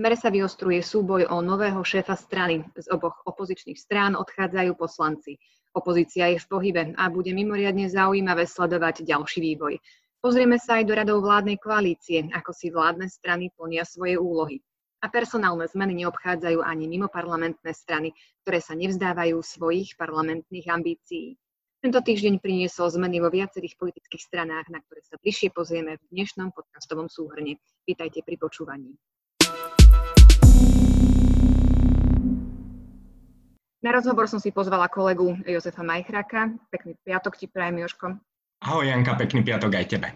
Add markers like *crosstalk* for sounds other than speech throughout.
smere sa vyostruje súboj o nového šéfa strany. Z oboch opozičných strán odchádzajú poslanci. Opozícia je v pohybe a bude mimoriadne zaujímavé sledovať ďalší vývoj. Pozrieme sa aj do radov vládnej koalície, ako si vládne strany plnia svoje úlohy. A personálne zmeny neobchádzajú ani mimoparlamentné strany, ktoré sa nevzdávajú svojich parlamentných ambícií. Tento týždeň priniesol zmeny vo viacerých politických stranách, na ktoré sa bližšie pozrieme v dnešnom podcastovom súhrne. Vítajte pri počúvaní. Na rozhovor som si pozvala kolegu Jozefa Majchraka. Pekný piatok ti prajem, Joško. Ahoj Janka, pekný piatok aj tebe.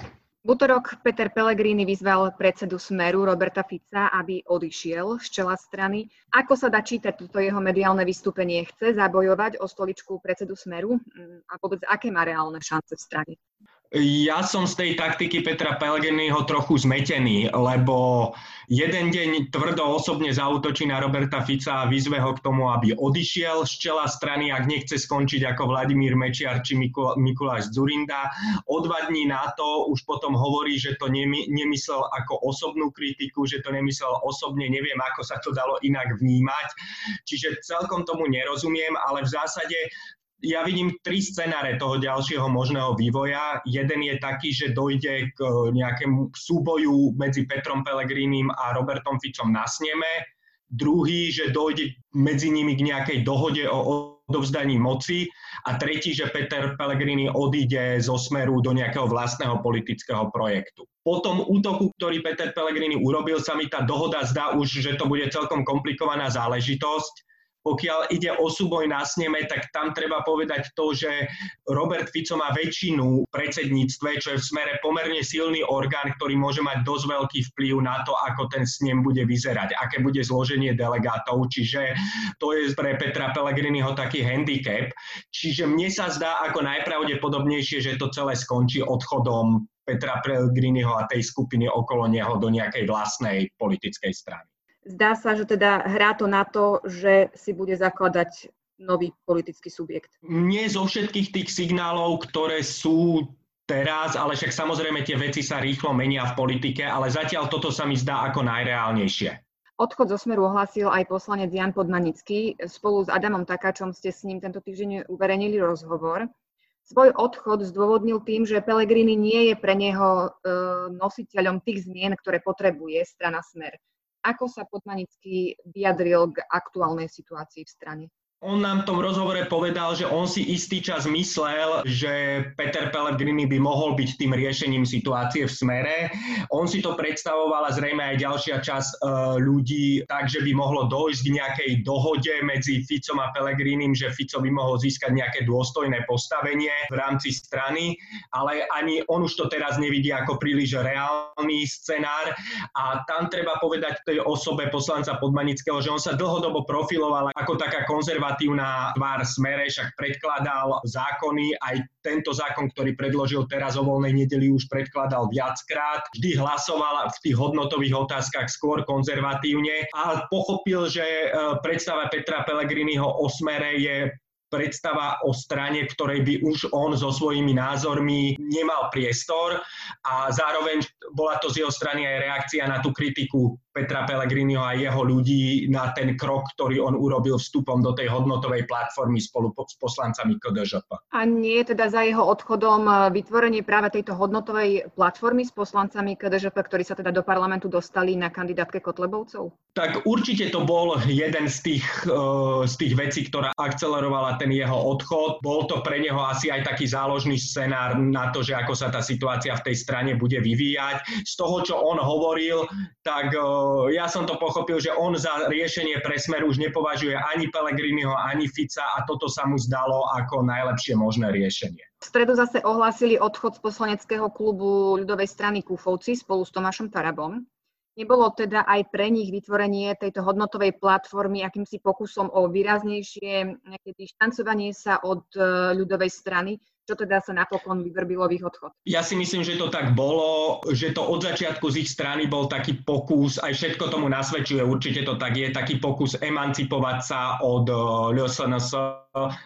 V útorok Peter Pellegrini vyzval predsedu Smeru Roberta Fica, aby odišiel z čela strany. Ako sa dá čítať toto jeho mediálne vystúpenie? Chce zabojovať o stoličku predsedu Smeru? Mm, a vôbec aké má reálne šance v strane? Ja som z tej taktiky Petra Pellegriniho trochu zmetený, lebo jeden deň tvrdo osobne zautočí na Roberta Fica a vyzve ho k tomu, aby odišiel z čela strany, ak nechce skončiť ako Vladimír Mečiar či Mikul- Mikuláš Zurinda. O dva dní na to už potom hovorí, že to nemy- nemyslel ako osobnú kritiku, že to nemyslel osobne, neviem, ako sa to dalo inak vnímať. Čiže celkom tomu nerozumiem, ale v zásade ja vidím tri scenáre toho ďalšieho možného vývoja. Jeden je taký, že dojde k e, nejakému súboju medzi Petrom Pelegrínim a Robertom Ficom na sneme. Druhý, že dojde medzi nimi k nejakej dohode o odovzdaní moci. A tretí, že Peter Pellegrini odíde zo smeru do nejakého vlastného politického projektu. Po tom útoku, ktorý Peter Pellegrini urobil, sa mi tá dohoda zdá už, že to bude celkom komplikovaná záležitosť pokiaľ ide o súboj na sneme, tak tam treba povedať to, že Robert Fico má väčšinu v predsedníctve, čo je v smere pomerne silný orgán, ktorý môže mať dosť veľký vplyv na to, ako ten snem bude vyzerať, aké bude zloženie delegátov. Čiže to je pre Petra Pellegriniho taký handicap. Čiže mne sa zdá ako najpravdepodobnejšie, že to celé skončí odchodom Petra Pellegriniho a tej skupiny okolo neho do nejakej vlastnej politickej strany. Zdá sa, že teda hrá to na to, že si bude zakladať nový politický subjekt. Nie zo všetkých tých signálov, ktoré sú teraz, ale však samozrejme tie veci sa rýchlo menia v politike, ale zatiaľ toto sa mi zdá ako najreálnejšie. Odchod zo Smeru ohlásil aj poslanec Jan Podmanický. Spolu s Adamom Takáčom ste s ním tento týždeň uverejnili rozhovor. Svoj odchod zdôvodnil tým, že Pelegrini nie je pre neho e, nositeľom tých zmien, ktoré potrebuje strana Smer. Ako sa Podmanický vyjadril k aktuálnej situácii v strane? On nám v tom rozhovore povedal, že on si istý čas myslel, že Peter Pellegrini by mohol byť tým riešením situácie v smere. On si to predstavoval a zrejme aj ďalšia časť uh, ľudí, takže by mohlo dojsť k nejakej dohode medzi Ficom a Pellegrinim, že Fico by mohol získať nejaké dôstojné postavenie v rámci strany, ale ani on už to teraz nevidí ako príliš reálny scenár a tam treba povedať tej osobe poslanca Podmanického, že on sa dlhodobo profiloval ako taká konzervatívna konzervatívna tvár smere, však predkladal zákony, aj tento zákon, ktorý predložil teraz o voľnej nedeli, už predkladal viackrát. Vždy hlasoval v tých hodnotových otázkach skôr konzervatívne. A pochopil, že e, predstava Petra Pellegriniho o smere je predstava o strane, ktorej by už on so svojimi názormi nemal priestor. A zároveň bola to z jeho strany aj reakcia na tú kritiku Petra Pellegriniho a jeho ľudí na ten krok, ktorý on urobil vstupom do tej hodnotovej platformy spolu s poslancami KDŽP. A nie je teda za jeho odchodom eh, vytvorenie práve tejto hodnotovej platformy s poslancami KDŽP, ktorí sa teda do parlamentu dostali na kandidátke Kotlebovcov? Tak určite to bol jeden z tých, uh, z tých vecí, ktorá akcelerovala ten jeho odchod. Bol to pre neho asi aj taký záložný scenár na to, že ako sa tá situácia v tej strane bude vyvíjať. Z toho, čo on hovoril, tak uh, ja som to pochopil, že on za riešenie pre smer už nepovažuje ani Pelegriniho, ani Fica a toto sa mu zdalo ako najlepšie možné riešenie. V stredu zase ohlásili odchod z poslaneckého klubu ľudovej strany Kúfovci spolu s Tomášom Tarabom. Nebolo teda aj pre nich vytvorenie tejto hodnotovej platformy akýmsi pokusom o výraznejšie nejaké dištancovanie sa od e, ľudovej strany, čo teda sa napokon vyvrbilo v ich odchod. Ja si myslím, že to tak bolo, že to od začiatku z ich strany bol taký pokus, aj všetko tomu nasvedčuje, určite to tak je, taký pokus emancipovať sa od eh, LSNS,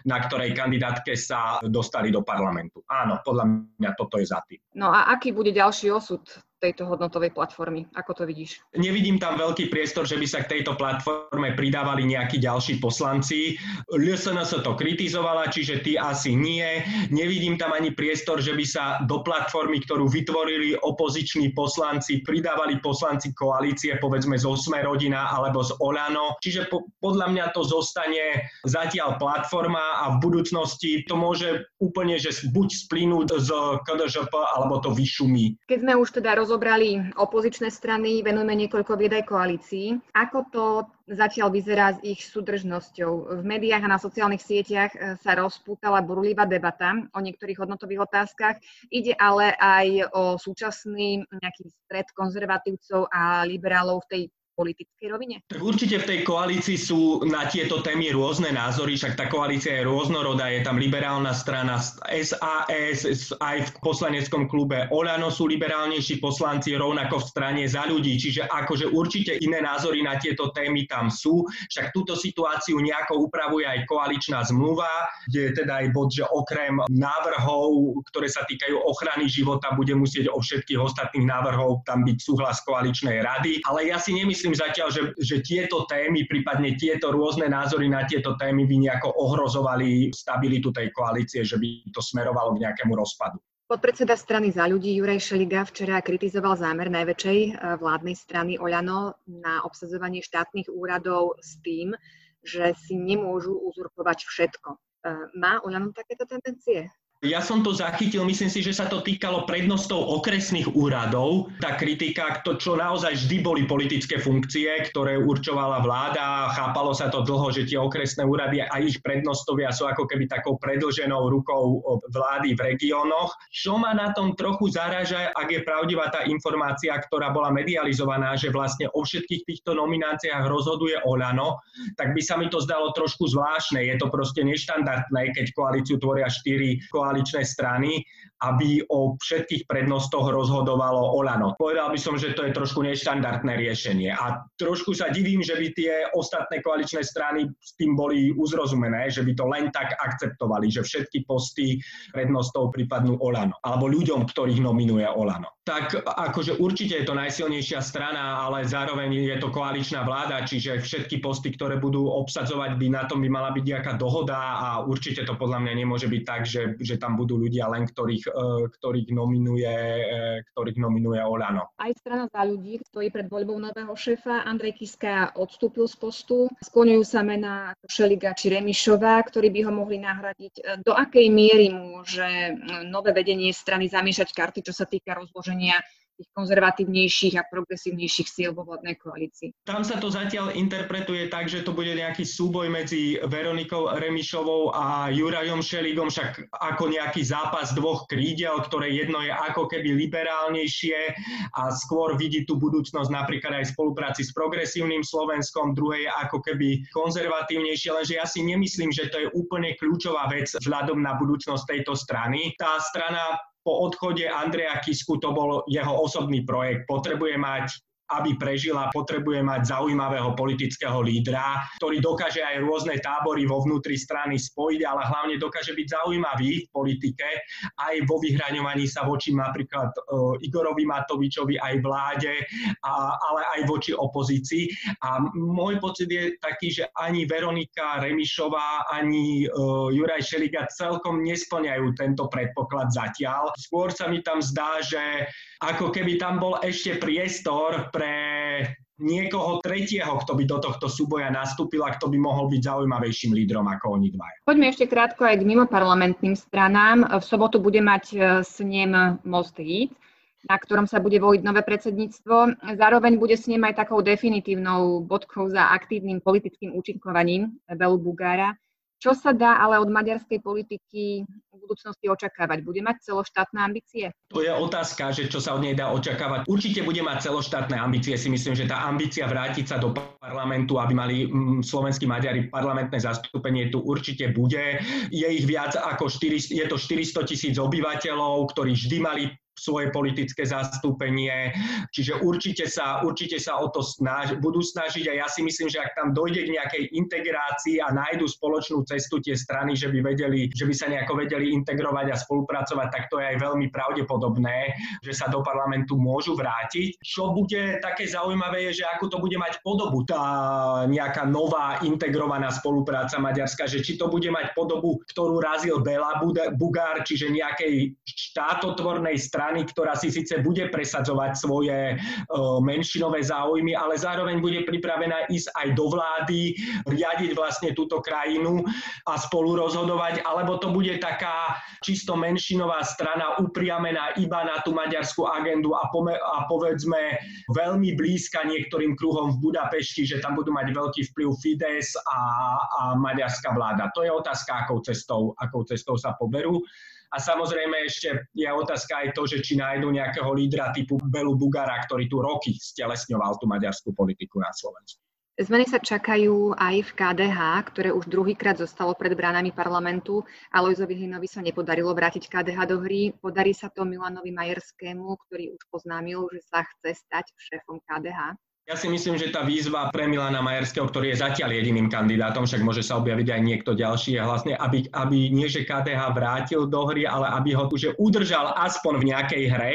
na ktorej kandidátke sa dostali do parlamentu. Áno, podľa mňa toto je za tým. No a aký bude ďalší osud tejto hodnotovej platformy. Ako to vidíš? Nevidím tam veľký priestor, že by sa k tejto platforme pridávali nejakí ďalší poslanci. LSNS to kritizovala, čiže ty asi nie. Nevidím tam ani priestor, že by sa do platformy, ktorú vytvorili opoziční poslanci, pridávali poslanci koalície, povedzme z Osme rodina alebo z Olano. Čiže po, podľa mňa to zostane zatiaľ platforma a v budúcnosti to môže úplne, že buď splínuť z KDŽP alebo to vyšumí. Keď sme už teda rozobrali opozičné strany, venujeme niekoľko vied aj koalícií. Ako to zatiaľ vyzerá s ich súdržnosťou? V médiách a na sociálnych sieťach e, sa rozpútala burlivá debata o niektorých hodnotových otázkach. Ide ale aj o súčasný nejaký stred konzervatívcov a liberálov v tej politickej rovine? Určite v tej koalícii sú na tieto témy rôzne názory, však tá koalícia je rôznorodá, je tam liberálna strana SAS, aj v poslaneckom klube. Olano sú liberálnejší poslanci, rovnako v strane za ľudí, čiže akože určite iné názory na tieto témy tam sú, však túto situáciu nejako upravuje aj koaličná zmluva, kde je teda aj bod, že okrem návrhov, ktoré sa týkajú ochrany života, bude musieť o všetkých ostatných návrhov tam byť súhlas koaličnej rady, ale ja si nemyslím, nemyslím zatiaľ, že, že tieto témy, prípadne tieto rôzne názory na tieto témy by nejako ohrozovali stabilitu tej koalície, že by to smerovalo k nejakému rozpadu. Podpredseda strany za ľudí Juraj Šeliga včera kritizoval zámer najväčšej eh, vládnej strany Oľano na obsadzovanie štátnych úradov s tým, že si nemôžu uzurpovať všetko. Eh, má Oľano takéto tendencie? Ja som to zachytil, myslím si, že sa to týkalo prednostov okresných úradov. Tá kritika, to, čo naozaj vždy boli politické funkcie, ktoré určovala vláda, chápalo sa to dlho, že tie okresné úrady a ich prednostovia sú ako keby takou predlženou rukou vlády v regiónoch. Čo ma na tom trochu zaraža, ak je pravdivá tá informácia, ktorá bola medializovaná, že vlastne o všetkých týchto nomináciách rozhoduje Olano, tak by sa mi to zdalo trošku zvláštne. Je to proste neštandardné, keď koalíciu tvoria štyri koalície koaličné strany, aby o všetkých prednostoch rozhodovalo Olano. Povedal by som, že to je trošku neštandardné riešenie. A trošku sa divím, že by tie ostatné koaličné strany s tým boli uzrozumené, že by to len tak akceptovali, že všetky posty prednostov pripadnú Olano. Alebo ľuďom, ktorých nominuje Olano. Tak akože určite je to najsilnejšia strana, ale zároveň je to koaličná vláda, čiže všetky posty, ktoré budú obsadzovať, by na tom by mala byť nejaká dohoda a určite to podľa mňa nemôže byť tak, že, že tam budú ľudia len, ktorých, e, ktorých, nominuje, e, ktorých nominuje Olano. Aj strana za ľudí stojí pred voľbou nového šéfa. Andrej Kiska odstúpil z postu. Skloňujú sa mená Šeliga či Remišová, ktorí by ho mohli nahradiť. E, do akej miery môže nové vedenie strany zamiešať karty, čo sa týka rozloženia tých konzervatívnejších a progresívnejších síl vo vládnej koalícii. Tam sa to zatiaľ interpretuje tak, že to bude nejaký súboj medzi Veronikou Remišovou a Jurajom Šeligom, však ako nejaký zápas dvoch krídel, ktoré jedno je ako keby liberálnejšie a skôr vidí tú budúcnosť napríklad aj v spolupráci s progresívnym Slovenskom, druhé je ako keby konzervatívnejšie, lenže ja si nemyslím, že to je úplne kľúčová vec vzhľadom na budúcnosť tejto strany. Tá strana po odchode Andreja Kisku to bol jeho osobný projekt. Potrebuje mať aby prežila, potrebuje mať zaujímavého politického lídra, ktorý dokáže aj rôzne tábory vo vnútri strany spojiť, ale hlavne dokáže byť zaujímavý v politike, aj vo vyhraňovaní sa voči napríklad uh, Igorovi Matovičovi, aj vláde, a, ale aj voči opozícii. A môj pocit je taký, že ani Veronika Remišová, ani uh, Juraj Šeliga celkom nesplňajú tento predpoklad zatiaľ. Skôr sa mi tam zdá, že ako keby tam bol ešte priestor pre niekoho tretieho, kto by do tohto súboja nastúpil a kto by mohol byť zaujímavejším lídrom ako oni dvaja. Poďme ešte krátko aj k mimoparlamentným stranám. V sobotu bude mať e, s ním Most Hit, na ktorom sa bude voliť nové predsedníctvo. Zároveň bude s ním aj takou definitívnou bodkou za aktívnym politickým účinkovaním Belu Bugára. Čo sa dá ale od maďarskej politiky v budúcnosti očakávať? Bude mať celoštátne ambície? To je otázka, že čo sa od nej dá očakávať. Určite bude mať celoštátne ambície. Si myslím, že tá ambícia vrátiť sa do parlamentu, aby mali mm, slovenskí Maďari parlamentné zastúpenie, tu určite bude. Je ich viac ako 4, je to 400 tisíc obyvateľov, ktorí vždy mali svoje politické zastúpenie, čiže určite sa, určite sa o to snaž, budú snažiť a ja si myslím, že ak tam dojde k nejakej integrácii a nájdu spoločnú cestu tie strany, že by vedeli, že by sa nejako vedeli integrovať a spolupracovať, tak to je aj veľmi pravdepodobné, že sa do parlamentu môžu vrátiť. Čo bude také zaujímavé je, že ako to bude mať podobu tá nejaká nová integrovaná spolupráca Maďarska, že či to bude mať podobu, ktorú razil Bela Bugár, čiže nejakej štátotvornej strany, ktorá si síce bude presadzovať svoje menšinové záujmy, ale zároveň bude pripravená ísť aj do vlády, riadiť vlastne túto krajinu a spolu rozhodovať, alebo to bude taká čisto menšinová strana upriamená iba na tú maďarskú agendu a, pome- a povedzme veľmi blízka niektorým kruhom v Budapešti, že tam budú mať veľký vplyv Fides a, a maďarská vláda. To je otázka, akou cestou, akou cestou sa poberú. A samozrejme ešte je otázka aj to, že či nájdu nejakého lídra typu Belu Bugara, ktorý tu roky stelesňoval tú maďarskú politiku na Slovensku. Zmeny sa čakajú aj v KDH, ktoré už druhýkrát zostalo pred bránami parlamentu. Alojzovi Hlinovi sa nepodarilo vrátiť KDH do hry. Podarí sa to Milanovi Majerskému, ktorý už oznámil, že sa chce stať šéfom KDH. Ja si myslím, že tá výzva pre Milana Majerského, ktorý je zatiaľ jediným kandidátom, však môže sa objaviť aj niekto ďalší, je vlastne, aby, aby nie že KDH vrátil do hry, ale aby ho že udržal aspoň v nejakej hre.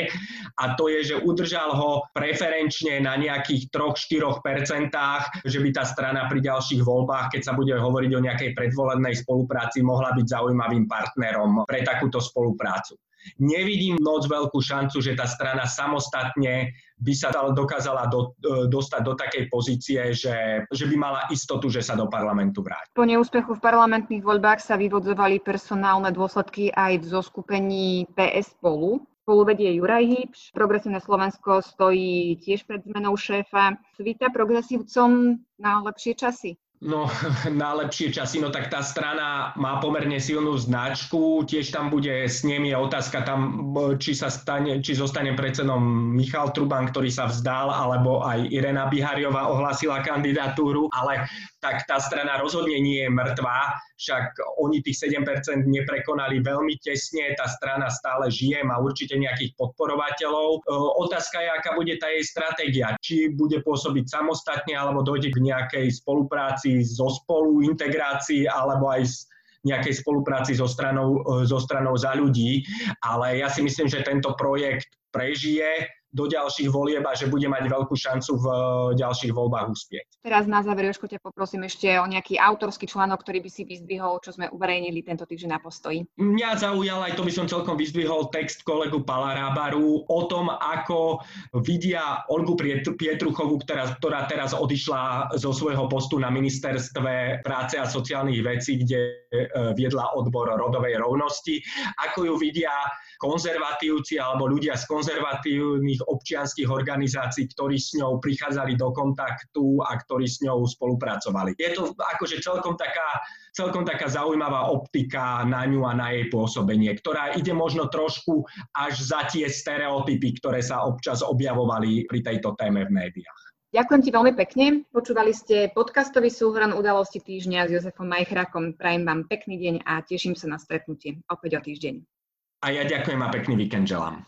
A to je, že udržal ho preferenčne na nejakých 3-4%, že by tá strana pri ďalších voľbách, keď sa bude hovoriť o nejakej predvolenej spolupráci, mohla byť zaujímavým partnerom pre takúto spoluprácu. Nevidím moc veľkú šancu, že tá strana samostatne by sa dokázala do, e, dostať do takej pozície, že, že by mala istotu, že sa do parlamentu vráti. Po neúspechu v parlamentných voľbách sa vyvodzovali personálne dôsledky aj v zoskupení PS spolu. Spolu Juraj Hybš, Progresívne Slovensko stojí tiež pred zmenou šéfa. Svíta progresívcom na lepšie časy? No, *laughs* najlepšie časy, no tak tá strana má pomerne silnú značku, tiež tam bude s nimi otázka tam, či, sa stane, či zostane predsedom Michal Truban, ktorý sa vzdal, alebo aj Irena Bihariová ohlásila kandidatúru, ale tak tá strana rozhodne nie je mŕtvá, však oni tých 7% neprekonali veľmi tesne, tá strana stále žije, má určite nejakých podporovateľov. E, otázka je, aká bude tá jej stratégia, či bude pôsobiť samostatne, alebo dojde k nejakej spolupráci zo spolu, integrácii, alebo aj s nejakej spolupráci so stranou, e, so stranou za ľudí, ale ja si myslím, že tento projekt prežije, do ďalších volieb a že bude mať veľkú šancu v eh, ďalších voľbách uspieť. Teraz na záver, Jožko, ťa poprosím ešte o nejaký autorský článok, ktorý by si vyzdvihol, čo sme uverejnili tento týždeň na postoji. Mňa zaujal, aj to by som celkom vyzdvihol, text kolegu Palarábaru o tom, ako vidia Olgu Pietruchovú, ktorá, ktorá teraz odišla zo svojho postu na ministerstve práce a sociálnych vecí, kde eh, viedla odbor rodovej rovnosti, ako ju vidia konzervatívci alebo ľudia z konzervatívnych občianských organizácií, ktorí s ňou prichádzali do kontaktu a ktorí s ňou spolupracovali. Je to akože celkom taká, celkom taká zaujímavá optika na ňu a na jej pôsobenie, ktorá ide možno trošku až za tie stereotypy, ktoré sa občas objavovali pri tejto téme v médiách. Ďakujem ti veľmi pekne. Počúvali ste podcastový súhrn udalosti týždňa s Jozefom Majchrakom. Prajem vám pekný deň a teším sa na stretnutie opäť o týždeň. A ja ďakujem a pekný víkend želám.